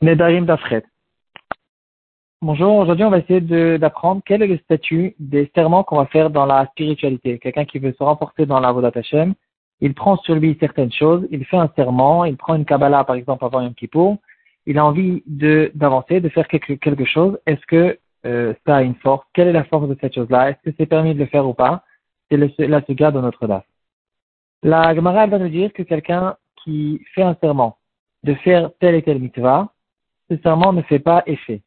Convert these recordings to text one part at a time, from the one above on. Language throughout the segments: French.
Nedarim d'Afret. Bonjour, aujourd'hui on va essayer d'apprendre quel est le statut des serments qu'on va faire dans la spiritualité. Quelqu'un qui veut se renforcer dans la Vodat Hashem, il prend sur lui certaines choses, il fait un serment, il prend une Kabbalah par exemple avant Yom Kippour, il a envie d'avancer, de, faire quelque, quelque chose. Est-ce que euh, ça a une force? Quelle est la force de cette chose-là? Est-ce que c'est permis de le faire ou pas? C'est la suga de notre date. La Gemara va nous dire que quelqu'un qui fait un serment de faire tel et tel mitzvah, ce serment ne fait pas effet.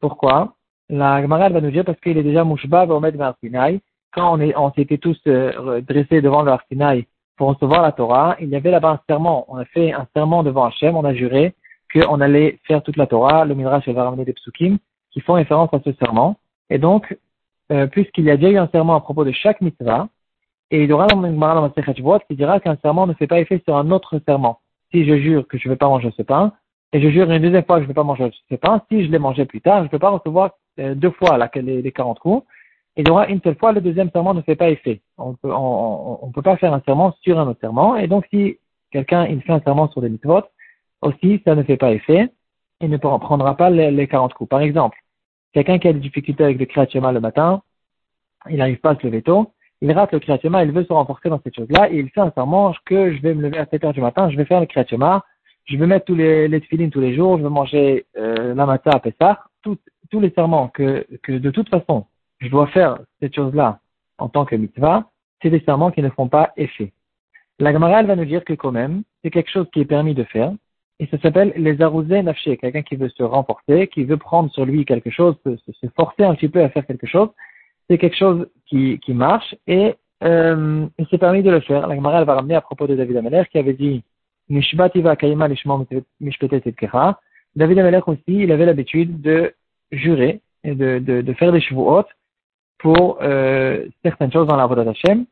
Pourquoi? La Gemara va nous dire parce qu'il est déjà mouchba omed Sinai. Quand on, est, s'était tous euh, dressés devant le Sinai pour recevoir la Torah, il y avait là-bas un serment. On a fait un serment devant Hachem, on a juré qu'on allait faire toute la Torah. Le Midrash va ramener des psukim qui font référence à ce serment. Et donc, euh, puisqu'il y a déjà eu un serment à propos de chaque mitzvah, et il y aura dans le Gemara qui dira qu'un serment ne fait pas effet sur un autre serment. Si je jure que je ne vais pas manger ce pain, et je jure une deuxième fois que je ne vais pas manger ce pain, si je l'ai mangé plus tard, je ne peux pas recevoir euh, deux fois les, les 40 coups. Il y aura une seule fois, le deuxième serment ne fait pas effet. On ne peut pas faire un serment sur un autre serment. Et donc, si quelqu'un il fait un serment sur des mitzvot, aussi, ça ne fait pas effet. Il ne prendra pas les, les 40 coups. Par exemple, quelqu'un qui a des difficultés avec le Kriyat le matin, il n'arrive pas à se lever tôt, il rate le Kriyat il veut se renforcer dans cette chose-là, et il fait un serment que je vais me lever à 7 heures du matin, je vais faire le Kriyat je vais mettre tous les, les tous les jours, je vais manger euh, la matin à Pessah, tous les serments que, que de toute façon je dois faire cette chose-là en tant que mitzvah, c'est des serments qui ne font pas effet. La Gemara va nous dire que quand même, c'est quelque chose qui est permis de faire, et ça s'appelle les arrosés nafshé, quelqu'un qui veut se renforcer, qui veut prendre sur lui quelque chose, se, se forcer un petit peu à faire quelque chose, c'est quelque chose qui, qui marche, et, euh, c'est permis de le faire. La Gemara va ramener à propos de David Ameler qui avait dit David Amelech aussi, il avait l'habitude de jurer et de, de, de faire des hautes pour euh, certaines choses dans la Vodat Hashem,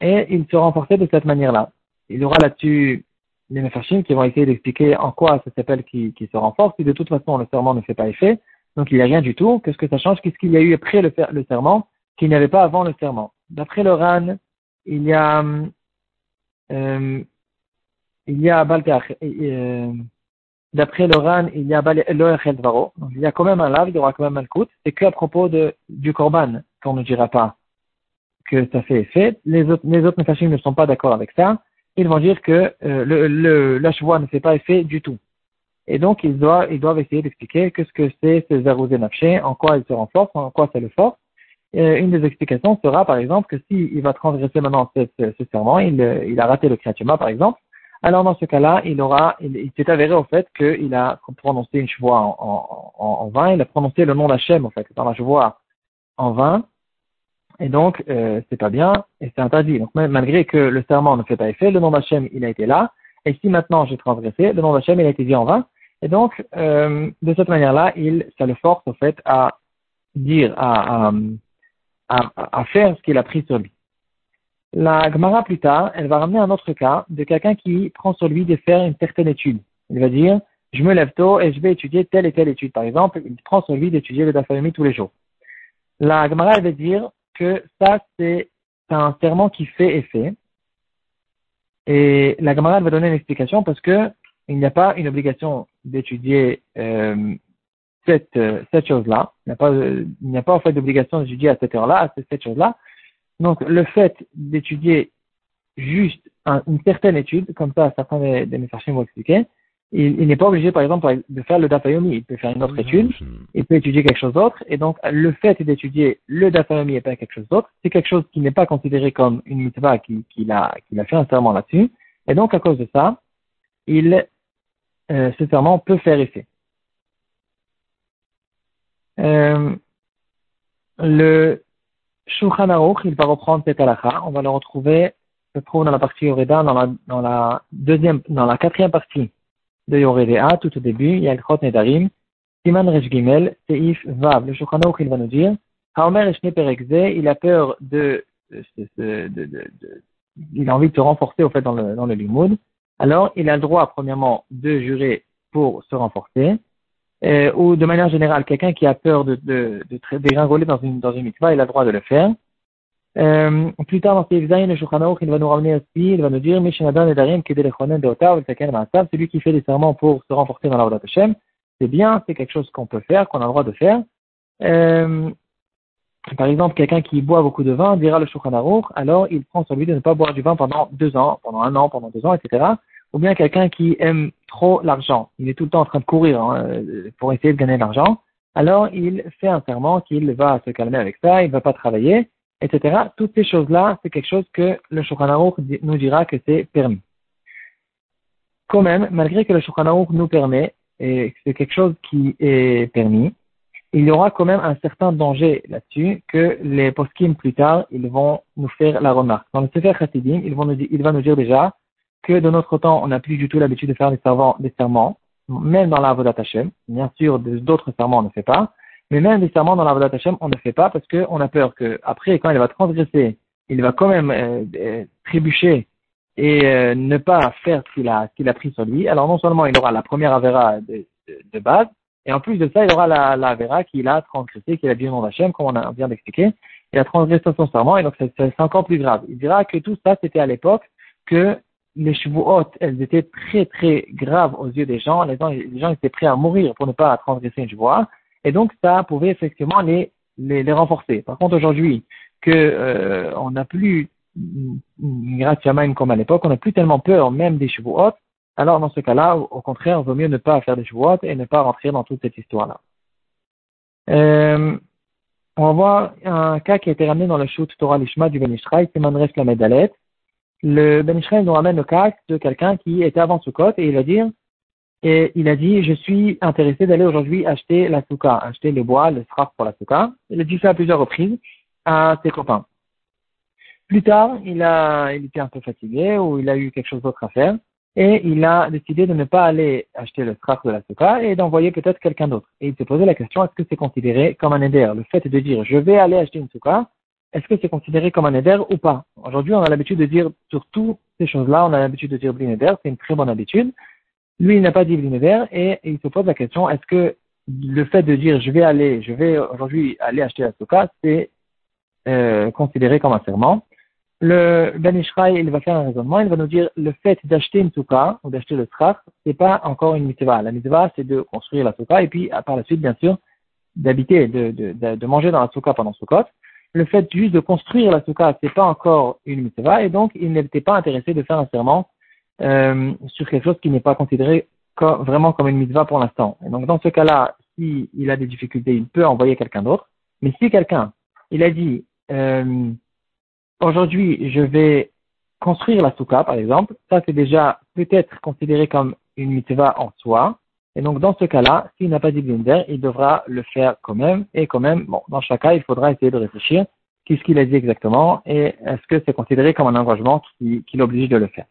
et il se renforçait de cette manière-là. Il y aura là-dessus les Mefarshim qui vont essayer d'expliquer en quoi ça s'appelle qui, qui se renforce, si de toute façon le serment ne fait pas effet, donc il n'y a rien du tout, qu'est-ce que ça change, qu'est-ce qu'il y a eu après le, le serment, qu'il n'y avait pas avant le serment? D'après le RAN, il y a euh, il y a euh, d'après le il y a Varo. Il y a quand même un lave, il y aura quand même un coup. C'est qu'à propos de, du Korban qu'on ne dira pas que ça fait effet. Les autres, les autres ne sont pas d'accord avec ça. Ils vont dire que euh, le, le, la chevoie ne fait pas effet du tout. Et donc, ils doivent, ils doivent essayer d'expliquer qu'est-ce que c'est ces arrosés nafshé, en quoi ils se renforcent, en quoi ça le force. Euh, une des explications sera, par exemple, que s'il va transgresser maintenant ce, ce, serment, il, il a raté le kriatuma, par exemple, alors dans ce cas-là, il aura, il, s'est avéré au fait qu'il a prononcé une chevoie en, vain, il a prononcé le nom d'Hachem en fait dans la chevoie en vain, et donc euh, c'est pas bien et c'est interdit. Donc malgré que le serment ne fait pas effet, le nom d'Hachem il a été là, et si maintenant j'ai transgressé, le nom d'Hachem il a été dit en vain, et donc euh, de cette manière-là, il ça le force au fait à dire, à, à, à faire ce qu'il a pris sur lui. La Gemara plus tard, elle va ramener un autre cas de quelqu'un qui prend sur lui de faire une certaine étude. Il va dire, je me lève tôt et je vais étudier telle et telle étude. Par exemple, il prend sur lui d'étudier le Dafayami tous les jours. La Gemara, elle va dire que ça, c'est un serment qui fait effet. Et la Gemara, elle va donner une explication parce que il n'y a pas une obligation d'étudier euh, cette, euh, cette chose-là. Il n'y a pas, n'y a pas en fait d'obligation d'étudier à cette heure-là, à cette chose-là. Donc, le fait d'étudier juste une certaine étude, comme ça, certains des, des vont expliquer, il, n'est pas obligé, par exemple, de faire le Dafayomi. Il peut faire une autre étude, il peut étudier quelque chose d'autre, et donc, le fait d'étudier le Dafayomi et pas quelque chose d'autre, c'est quelque chose qui n'est pas considéré comme une mitzvah qu'il a, qu'il a fait un serment là-dessus, et donc, à cause de ça, il, euh, ce serment peut faire effet. Euh, le Shulchan il va reprendre cette halakha. On va le retrouver, se trouve dans la partie Yoreda, dans la, dans la deuxième, dans la quatrième partie de Yoredea, tout au début, il y a le Chot Nedarim, Siman Resh Gimel, Seif Vav. Le Shulchan il va nous dire, Haomer Eshne Perekze, il a peur de, de, de, de, il a envie de se renforcer, au fait, dans le, dans le limoud. Alors, il a le droit, premièrement, de jurer pour se renforcer euh, ou de manière générale, quelqu'un qui a peur de, de, de dégringoler dans une, dans mitzvah, il a le droit de le faire. Euh, plus tard dans ses Zayin, le Shulchan il va nous ramener aussi, il va nous dire, Mishanadan Edarim, Kedelechonen Deotav, Celui qui fait des serments pour se renforcer dans la Vodat Hashem, c'est bien, c'est quelque chose qu'on peut faire, qu'on a le droit de faire. Euh, par exemple, quelqu'un qui boit beaucoup de vin dira le Shulchan alors il prend sur lui de ne pas boire du vin pendant deux ans, pendant un an, pendant deux ans, etc. Ou bien quelqu'un qui aime trop l'argent, il est tout le temps en train de courir hein, pour essayer de gagner de l'argent, alors il fait un serment qu'il va se calmer avec ça, il ne va pas travailler, etc. Toutes ces choses-là, c'est quelque chose que le Shulchan nous dira que c'est permis. Quand même, malgré que le Shulchan nous permet, et c'est quelque chose qui est permis, il y aura quand même un certain danger là-dessus que les poskim plus tard, ils vont nous faire la remarque. Dans le Sefer Chassidim, il va nous dire déjà que de notre temps, on n'a plus du tout l'habitude de faire des, serments, des serments, même dans la Avodat Hashem. Bien sûr, d'autres serments, on ne fait pas. Mais même des serments dans la Avodat Hashem, on ne fait pas parce qu'on a peur que après, quand il va transgresser, il va quand même euh, euh, trébucher et euh, ne pas faire ce qu'il a, a pris sur lui. Alors non seulement il aura la première Avera de, de base, et en plus de ça, il aura la, la Vera qu'il a transgressé, qu'il a dit le nom d'Hachem, comme on, vient d'expliquer. Il a transgressé son serment, et donc c'est encore plus grave. Il dira que tout ça, c'était à l'époque que les chevaux elles étaient très très graves aux yeux des gens. Les gens, les gens étaient prêts à mourir pour ne pas transgresser une chevoie. Et donc ça pouvait effectivement les, les, les renforcer. Par contre, aujourd'hui, que euh, on n'a plus grâce à comme à l'époque, on n'a plus tellement peur même des chevaux hautes, alors dans ce cas-là, au contraire, il vaut mieux ne pas faire des chouottes et ne pas rentrer dans toute cette histoire-là. Euh, on va voir un cas qui a été ramené dans le shoot Torah Lishma du Ben Ishraï, c'est Manres la. Le Ben nous ramène le cas de quelqu'un qui était avant Sukkot et il va dire, et il a dit, je suis intéressé d'aller aujourd'hui acheter la souka, acheter le bois, le strap pour la souka. Il a dit ça à plusieurs reprises à ses copains. Plus tard, il a, il était un peu fatigué ou il a eu quelque chose d'autre à faire et il a décidé de ne pas aller acheter le strach de la souka et d'envoyer peut-être quelqu'un d'autre. Et il s'est posé la question, est-ce que c'est considéré comme un éder Le fait de dire, je vais aller acheter une souka, est-ce que c'est considéré comme un éder ou pas? Aujourd'hui, on a l'habitude de dire, sur toutes ces choses-là, on a l'habitude de dire blinéder, c'est une très bonne habitude. Lui, il n'a pas dit blinéder et il se pose la question, est-ce que le fait de dire, je vais aller, je vais aujourd'hui aller acheter la souka, c'est euh, considéré comme un serment? Le Ben Ishraï, il va faire un raisonnement, il va nous dire le fait d'acheter une souka ou d'acheter le ce c'est pas encore une mitzvah. La mitzvah, c'est de construire la souka et puis par la suite, bien sûr, d'habiter, de, manger dans la souka pendant Sukkot. Le fait juste de construire la souka, c'est pas encore une mitzvah et donc il n'était pas intéressé de faire un serment euh, sur quelque chose qui n'est pas considéré comme, vraiment comme une mitzvah pour l'instant. Et donc dans ce cas-là, s'il a des difficultés, il peut envoyer quelqu'un d'autre. Mais si quelqu'un, il a dit euh, aujourd'hui, je vais construire la souka, par exemple, ça c'est déjà peut-être considéré comme une mitzvah en soi. Et donc, dans ce cas-là, s'il n'a pas dit blinder, il devra le faire quand même. Et quand même, bon, dans chaque cas, il faudra essayer de réfléchir qu'est-ce qu'il a dit exactement? Et est-ce que c'est considéré comme un engagement qui l'oblige de le faire?